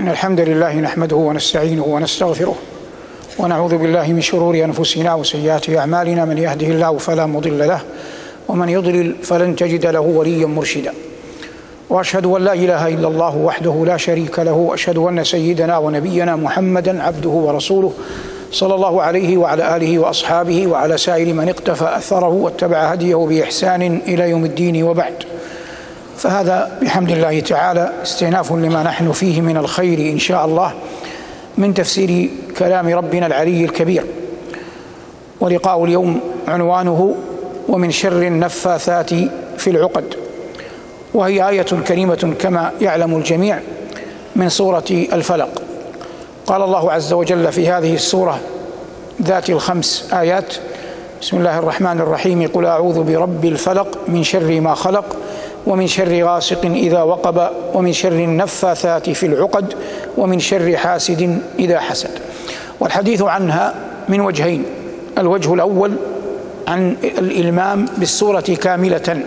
إن الحمد لله نحمده ونستعينه ونستغفره ونعوذ بالله من شرور أنفسنا وسيئات أعمالنا. من يهده الله فلا مضل له ومن يضلل فلن تجد له وليا مرشدا. وأشهد أن لا إله إلا الله وحده لا شريك له وأشهد أن سيدنا ونبينا محمدا عبده ورسوله صلى الله عليه وعلى آله وأصحابه وعلى سائر من اقتفى أثره واتبع هديه بإحسان إلى يوم الدين وبعد. فهذا بحمد الله تعالى استئناف لما نحن فيه من الخير إن شاء الله من تفسير كلام ربنا العلي الكبير. ولقاء اليوم عنوانه ومن شر النفاثات في العقد. وهي آية كريمة كما يعلم الجميع من سورة الفلق. قال الله عز وجل في هذه السورة ذات الخمس آيات بسم الله الرحمن الرحيم قل أعوذ برب الفلق من شر ما خلق ومن شر غاسق إذا وقب ومن شر النفاثات في العقد ومن شر حاسد إذا حسد. والحديث عنها من وجهين. الوجه الأول عن الإلمام بالسورة كاملة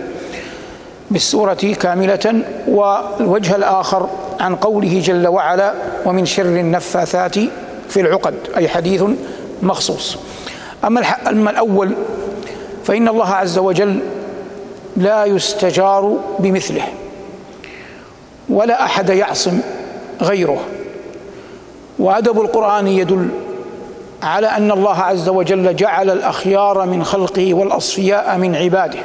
بالسورة كاملة والوجه الآخر عن قوله جل وعلا ومن شر النفاثات في العقد أي حديث مخصوص. أما الأول فإن الله عز وجل لا يستجار بمثله ولا أحد يعصم غيره. وأدب القرآن يدل على أن الله عز وجل جعل الأخيار من خلقه والأصفياء من عباده.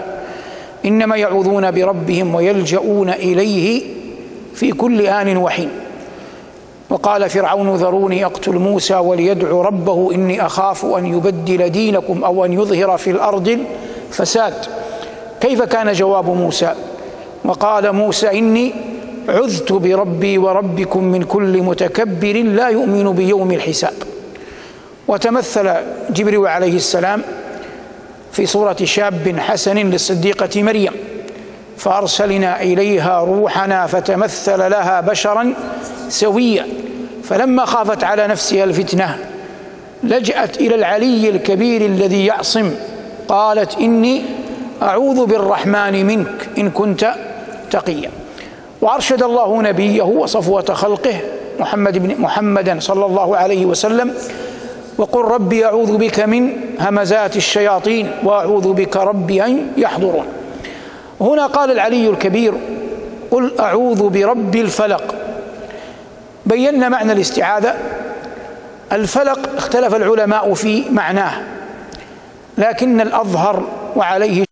إنما يعوذون بربهم ويلجؤون إليه في كل آن وحين. وقال فرعون ذروني أقتل موسى وليدعو ربه إني أخاف أن يبدل دينكم أو أن يظهر في الأرض الفساد. كيف كان جواب موسى؟ وقال موسى إني عذت بربي وربكم من كل متكبر لا يؤمن بيوم الحساب. وتمثل جبريل عليه السلام في صورة شاب حسن للصديقة مريم فأرسلنا إليها روحنا فتمثل لها بشرا سويا. فلما خافت على نفسها الفتنة لجأت إلى العلي الكبير الذي يعصم قالت إني أعوذ بالرحمن منك إن كنت تقيا. وأرشد الله نبيه وصفوة خلقه محمد بن محمدا صلى الله عليه وسلم. وقل ربي أعوذ بك من همزات الشياطين وأعوذ بك ربي أن يحضرون. هنا قال العلي الكبير قل أعوذ برب الفلق. بينا معنى الاستعاذة. الفلق اختلف العلماء في معناه لكن الأظهر وعليه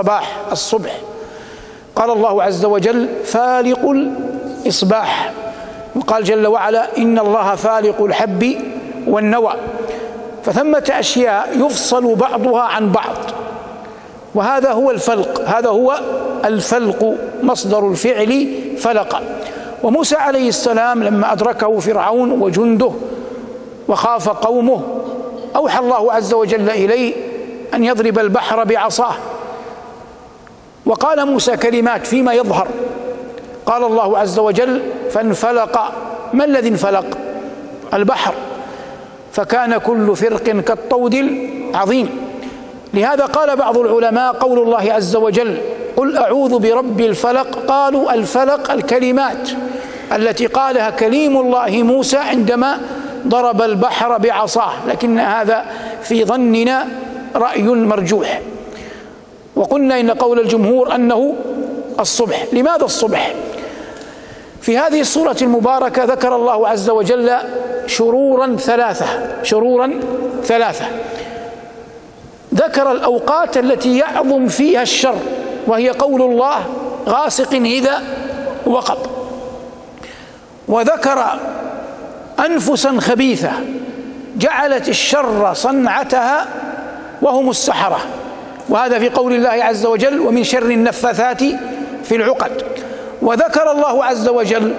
صباح الصبح. قال الله عز وجل فالق الإصباح. وقال جل وعلا إن الله فالق الحب والنوى. فثمة أشياء يفصل بعضها عن بعض. وهذا هو الفلق هذا هو الفلق مصدر الفعل فلق. وموسى عليه السلام لما أدركه فرعون وجنده وخاف قومه أوحى الله عز وجل إليه أن يضرب البحر بعصاه. وقال موسى كلمات فيما يظهر. قال الله عز وجل فانفلق. ما الذي انفلق؟ البحر. فكان كل فرق كالطود العظيم. لهذا قال بعض العلماء قول الله عز وجل قل أعوذ برب الفلق. قالوا الفلق الكلمات التي قالها كليم الله موسى عندما ضرب البحر بعصاه لكن هذا في ظننا رأي مرجوح. وقلنا إن قول الجمهور أنه الصبح. لماذا الصبح؟ في هذه السوره المباركة ذكر الله عز وجل شرورا ثلاثة شرورا ثلاثة. ذكر الأوقات التي يعظم فيها الشر وهي قول الله غاسق إذا وقب. وذكر أنفسا خبيثة جعلت الشر صنعتها وهم السحرة. وهذا في قول الله عز وجل ومن شر النفاثات في العقد. وذكر الله عز وجل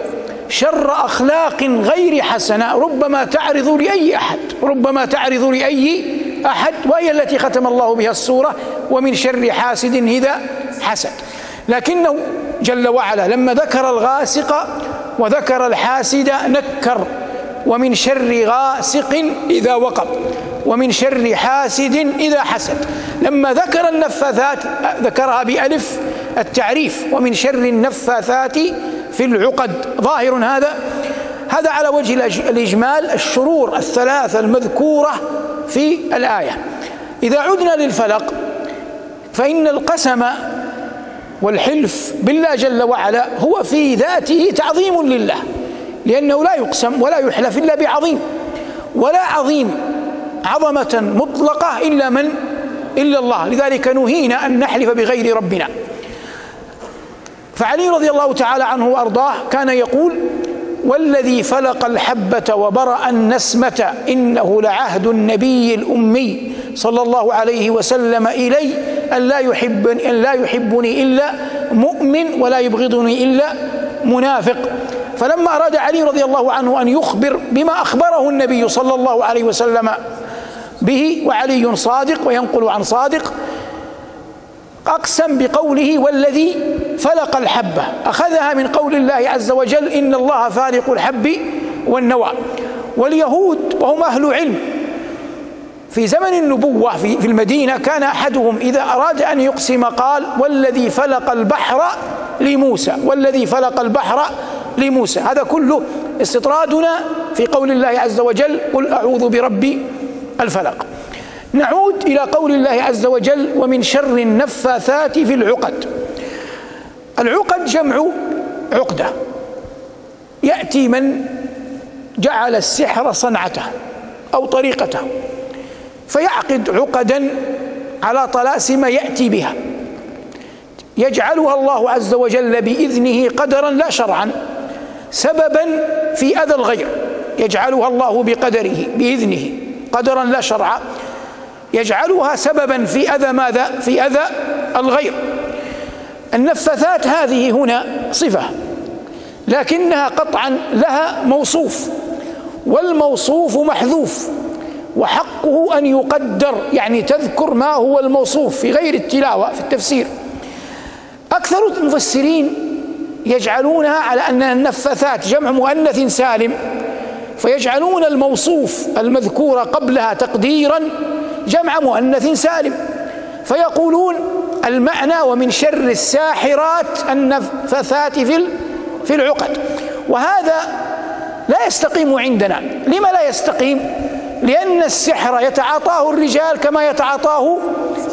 شر أخلاق غير حسنة ربما تعرض لأي أحد ربما تعرض لأي أحد وهي التي ختم الله بها السورة ومن شر حاسد إذا حسد. لكنه جل وعلا لما ذكر الغاسق وذكر الحاسد نكر ومن شر غاسق إذا وقب. ومن شر حاسد إذا حسد. لما ذكر النفاثات ذكرها بألف التعريف. ومن شر النفاثات في العقد. ظاهر هذا. هذا على وجه الإجمال الشرور الثلاثة المذكورة في الآية. إذا عدنا للفلق فإن القسم والحلف بالله جل وعلا هو في ذاته تعظيم لله. لأنه لا يقسم ولا يحلف إلا بعظيم. ولا عظيم عظمة مطلقة إلا من؟ إلا الله. لذلك نهينا أن نحلف بغير ربنا. فعلي رضي الله تعالى عنه وأرضاه كان يقول والذي فلق الحبة وبرأ النسمة إنه لعهد النبي الأمي صلى الله عليه وسلم إلي أن لا يحب أن لا يحبني إلا مؤمن ولا يبغضني إلا منافق. فلما أراد علي رضي الله عنه أن يخبر بما أخبره النبي صلى الله عليه وسلم به وعلي صادق وينقل عن صادق. أقسم بقوله والذي فلق الحبة أخذها من قول الله عز وجل إن الله فالق الحب والنوى. واليهود وهم أهل علم. في زمن النبوة في, المدينة كان أحدهم إذا أراد أن يقسم قال والذي فلق البحر لموسى. والذي فلق البحر لموسى. هذا كله استطرادنا في قول الله عز وجل قل أعوذ برب الفلق. نعود إلى قول الله عز وجل ومن شر النفاثات في العقد. العقد جمع عقدة. يأتي من جعل السحر صنعته أو طريقته فيعقد عقدا على طلاسم يأتي بها. يجعلها الله عز وجل بإذنه قدرا لا شرعا سببا في أذى الغير. يجعلها الله بقدره بإذنه. قدرا لا شرعا يجعلها سببا في أذى ماذا؟ في أذى الغير. النفاثات هذه هنا صفة لكنها قطعا لها موصوف والموصوف محذوف وحقه أن يقدر يعني تذكر ما هو الموصوف في غير التلاوة في التفسير. أكثر المفسرين يجعلونها على أنها النفاثات جمع مؤنث سالم. فيجعلون الموصوف المذكور قبلها تقديرا جمع مؤنث سالم. فيقولون المعنى ومن شر الساحرات النفثات في في العقد. وهذا لا يستقيم عندنا. لما لا يستقيم؟ لأن السحر يتعاطاه الرجال كما يتعاطاه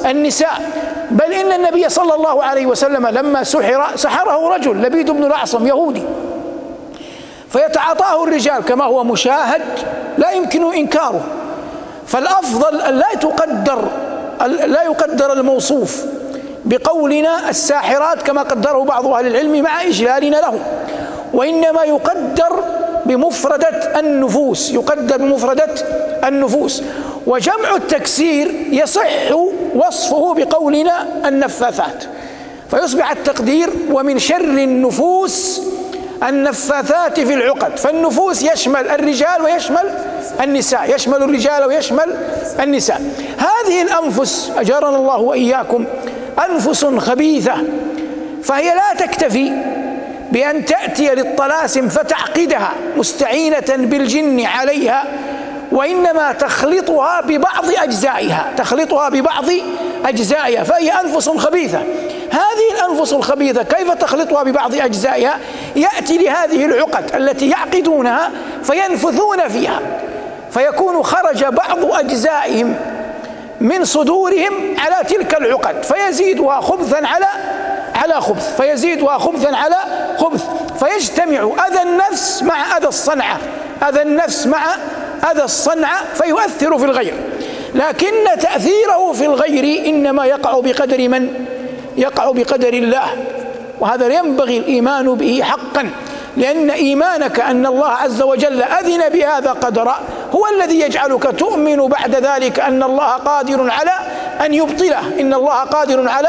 النساء. بل إن النبي صلى الله عليه وسلم لما سحر سحره رجل لبيد بن الأعصم يهودي. فيتعاطاه الرجال كما هو مشاهد لا يمكن إنكاره. فالأفضل أن لا تقدر لا يقدر الموصوف بقولنا الساحرات كما قدره بعض أهل العلم مع إجلالنا له وإنما يقدر بمفردة النفوس يقدر بمفردة النفوس. وجمع التكسير يصح وصفه بقولنا النفاثات. فيصبح التقدير ومن شر النفوس النفاثات في العقد فالنفوس يشمل الرجال ويشمل النساء يشمل الرجال ويشمل النساء. هذه الأنفس أجرنا الله وإياكم أنفس خبيثة فهي لا تكتفي بأن تأتي للطلاسم فتعقدها مستعينة بالجن عليها وإنما تخلطها ببعض أجزائها تخلطها ببعض أجزائها فهي أنفس خبيثة. هذه الأنفس الخبيثة كيف تخلطها ببعض أجزائها؟ يأتي لهذه العقد التي يعقدونها فينفثون فيها فيكون خرج بعض أجزائهم من صدورهم على تلك العقد فيزيدها خبثا على على خبث فيزيدها خبثا على خبث فيجتمع أذى النفس مع أذى الصنعة أذى النفس مع أذى الصنعة فيؤثر في الغير لكن تأثيره في الغير إنما يقع بقدر من؟ يقع بقدر الله. وهذا ينبغي الإيمان به حقا لأن إيمانك أن الله عز وجل أذن بهذا قدرا هو الذي يجعلك تؤمن بعد ذلك أن الله قادر على أن يبطله إن الله قادر على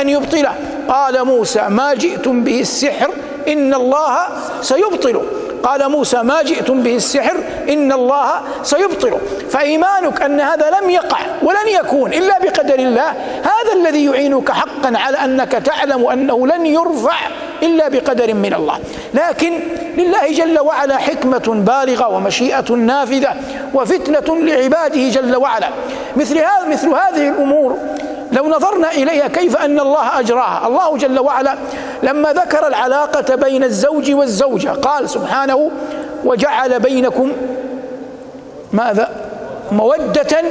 أن يبطله. قال موسى ما جئتم به السحر إن الله سيبطله. قال موسى ما جئتم به السحر إن الله سيبطله فإيمانك أن هذا لم يقع ولن يكون إلا بقدر الله. هذا الذي يعينك حقا على أنك تعلم أنه لن يرفع إلا بقدر من الله. لكن لله جل وعلا حكمة بالغة ومشيئة نافذة وفتنة لعباده جل وعلا. مثل هذا مثل هذه الأمور لو نظرنا إليها كيف أن الله أجراها. الله جل وعلا لما ذكر العلاقة بين الزوج والزوجة قال سبحانه وجعل بينكم ماذا؟ مودة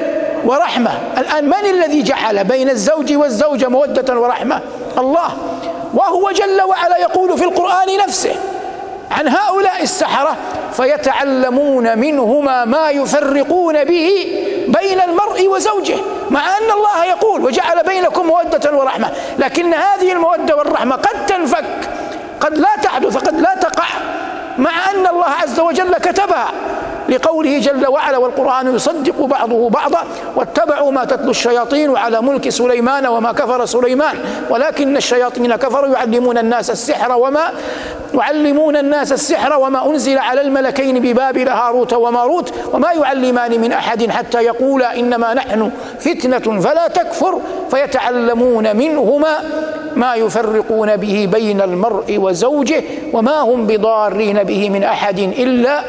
ورحمة. الآن من الذي جعل بين الزوج والزوجة مودة ورحمة؟ الله. وهو جل وعلا يقول في القرآن نفسه عن هؤلاء السحرة فيتعلمون منهما ما يفرقون به بين المرء وزوجه مع أن الله يقول وجعل بينكم مودة ورحمة لكن هذه المودة والرحمة قد تنفك قد لا تحدث قد لا تقع مع أن الله عز وجل كتبها. لقوله جل وعلا والقرآن يصدق بعضه بعضا واتبعوا ما تتلو الشياطين على ملك سليمان وما كفر سليمان ولكن الشياطين كفروا يعلمون الناس السحر وما يعلمون الناس السحر وما أنزل على الملكين ببابل هاروت وماروت وما يعلمان من أحد حتى يقولا إنما نحن فتنة فلا تكفر فيتعلمون منهما ما يفرقون به بين المرء وزوجه وما هم بضارين به من أحد إلا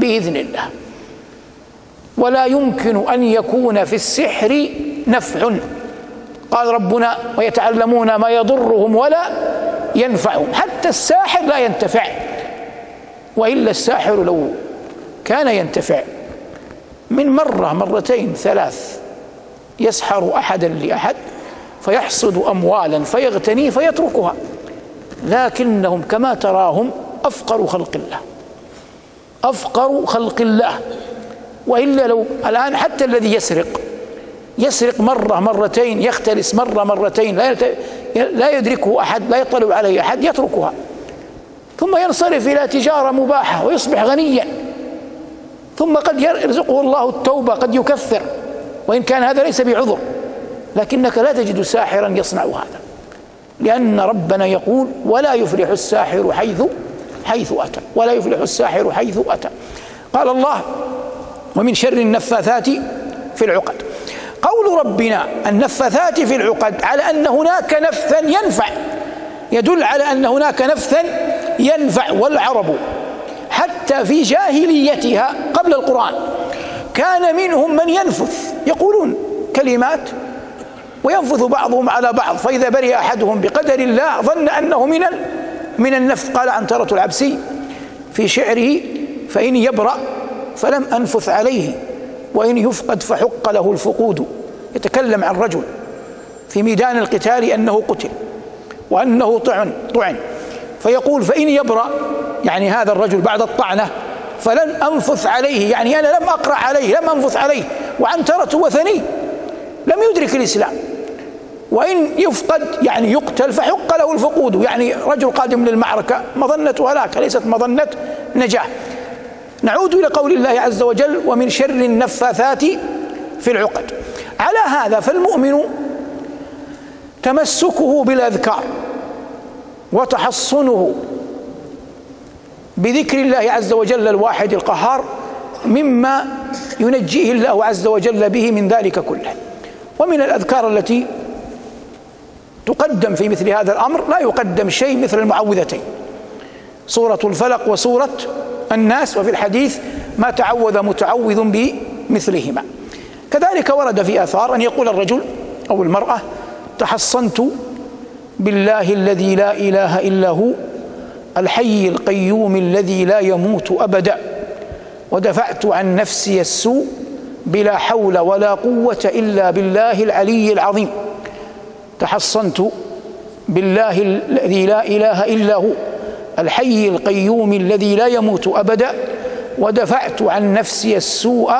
بإذن الله. ولا يمكن أن يكون في السحر نفع. قال ربنا ويتعلمون ما يضرهم ولا ينفعهم. حتى الساحر لا ينتفع. وإلا الساحر لو كان ينتفع من مرة مرتين ثلاث يسحر أحدا لأحد فيحصد أموالا فيغتني فيتركها. لكنهم كما تراهم أفقر خلق الله. أفقر خلق الله. وإلا لو الآن حتى الذي يسرق يسرق مرة مرتين يختلس مرة مرتين لا لا يدركه أحد لا يطلع عليه أحد يتركها. ثم ينصرف إلى تجارة مباحة ويصبح غنيا. ثم قد يرزقه الله التوبة قد يكفر. وإن كان هذا ليس بعذر لكنك لا تجد ساحرا يصنع هذا. لأن ربنا يقول ولا يفلح الساحر حيث حيث أتى ولا يفلح الساحر حيث أتى. قال الله ومن شر النفاثات في العقد. قول ربنا النفاثات في العقد على أن هناك نفثا ينفع. يدل على أن هناك نفثا ينفع والعرب حتى في جاهليتها قبل القرآن كان منهم من ينفث يقولون كلمات وينفث بعضهم على بعض فإذا برئ أحدهم بقدر الله ظن أنه من من النفث. قال عنترة العبسي في شعره فإن يبرأ فلم أنفث عليه وإن يفقد فحق له الفقود. يتكلم عن رجل في ميدان القتال أنه قتل وأنه طعن طعن. فيقول فإن يبرأ يعني هذا الرجل بعد الطعنة فلن أنفث عليه. يعني أنا لم أقرأ عليه لم أنفث عليه. وعنترة وثني لم يدرك الإسلام. وإن يفقد يعني يقتل فحق له الفقود. يعني رجل قادم للمعركة مظنة هلاك ليست مظنة نجاة نعود إلى قول الله عز وجل ومن شر النفاثات في العقد على هذا فالمؤمن تمسكه بالأذكار وتحصنه بذكر الله عز وجل الواحد القهار مما ينجيه الله عز وجل به من ذلك كله. ومن الأذكار التي تقدم في مثل هذا الأمر لا يقدم شيء مثل المعوذتين. سورة الفلق وسورة الناس وفي الحديث ما تعوذ متعوذ بمثلهما. كذلك ورد في آثار أن يقول الرجل أو المرأة تحصنت بالله الذي لا إله إلا هو الحي القيوم الذي لا يموت أبدا ودفعت عن نفسي السوء بلا حول ولا قوة إلا بالله العلي العظيم. تحصنت بالله الذي لا إله إلا هو الحي القيوم الذي لا يموت أبدا ودفعت عن نفسي السوء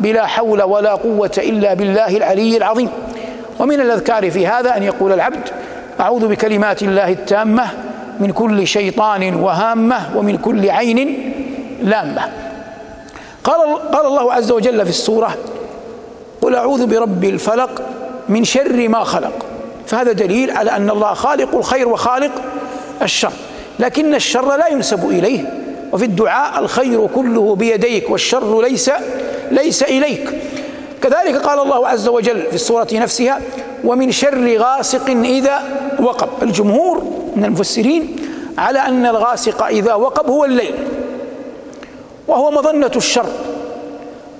بلا حول ولا قوة إلا بالله العلي العظيم. ومن الأذكار في هذا أن يقول العبد أعوذ بكلمات الله التامة من كل شيطان وهامة ومن كل عين لامة. قال قال الله عز وجل في السورة قل أعوذ برب الفلق من شر ما خلق. فهذا دليل على أن الله خالق الخير وخالق الشر. لكن الشر لا ينسب إليه. وفي الدعاء الخير كله بيديك والشر ليس ليس إليك. كذلك قال الله عز وجل في السورة نفسها ومن شر غاسق إذا وقب. الجمهور من المفسرين على أن الغاسق إذا وقب هو الليل وهو مظنة الشر.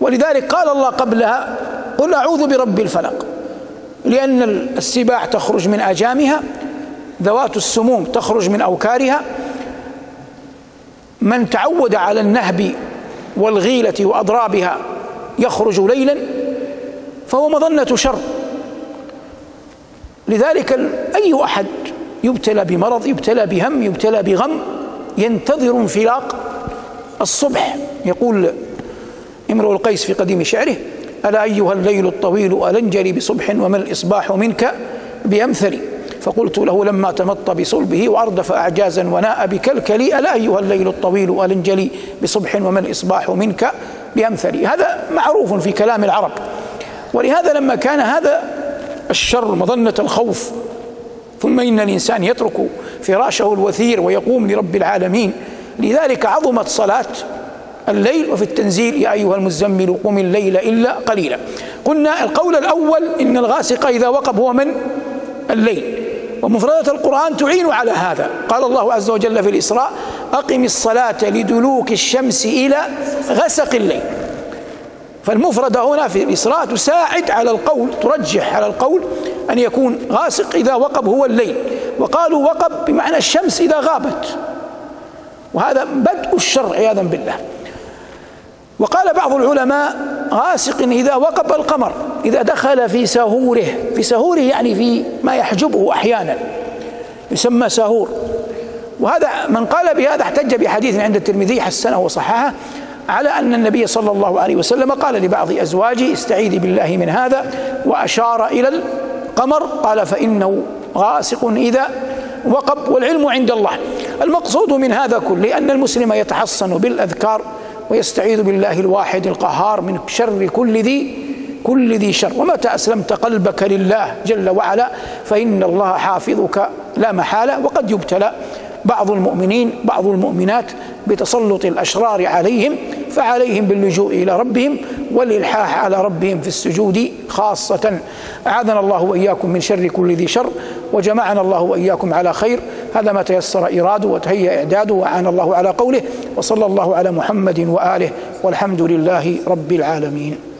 ولذلك قال الله قبلها قل أعوذ برب الفلق. لأن السباع تخرج من أجامها ذوات السموم تخرج من أوكارها. من تعود على النهب والغيلة وأضرابها يخرج ليلا فهو مظنة شر. لذلك أي أحد يبتلى بمرض يبتلى بهم يبتلى بغم ينتظر انفلاق الصبح. يقول امرؤ القيس في قديم شعره ألا أيها الليل الطويل ألنجلي بصبح وما الإصباح منك بأمثل فقلت له لما تمط بصلبه وأردف أعجازا وناء بكلكلي ألا أيها الليل الطويل ألنجلي بصبح وما الإصباح منك بأمثل هذا معروف في كلام العرب. ولهذا لما كان هذا الشر مظنة الخوف ثم إن الإنسان يترك فراشه الوثير ويقوم لرب العالمين لذلك عظمت صلاة الليل وفي التنزيل يا أيها المزمل قم الليل إلا قليلا. قلنا القول الأول إن الغاسق إذا وقب هو من؟ الليل. ومفردات القرآن تعين على هذا. قال الله عز وجل في الإسراء أقم الصلاة لدلوك الشمس إلى غسق الليل. فالمفردة هنا في الإسراء تساعد على القول ترجح على القول أن يكون غاسق إذا وقب هو الليل. وقالوا وقب بمعنى الشمس إذا غابت. وهذا بدء الشر عياذا بالله. وقال بعض العلماء غاسق إذا وقب القمر إذا دخل في سهوره في سهوره يعني في ما يحجبه أحيانا يسمى سهور وهذا من قال بهذا احتج بحديث عند الترمذي حسنه وصححه على أن النبي صلى الله عليه وسلم قال لبعض أزواجه استعيذي بالله من هذا وأشار إلى القمر قال فإنه غاسق إذا وقب والعلم عند الله. المقصود من هذا كله أن المسلم يتحصن بالأذكار ويستعيذ بالله الواحد القهار من شر كل ذي كل ذي شر. ومتى أسلمت قلبك لله جل وعلا فإن الله حافظك لا محالة. وقد يبتلى بعض المؤمنين بعض المؤمنات بتسلط الأشرار عليهم فعليهم باللجوء إلى ربهم والإلحاح على ربهم في السجود خاصة. أعاذنا الله وإياكم من شر كل ذي شر وجمعنا الله وإياكم على خير هذا ما تيسر إيراده وتهيأ إعداده وأعان الله على قوله وصلى الله على محمد وآله والحمد لله رب العالمين.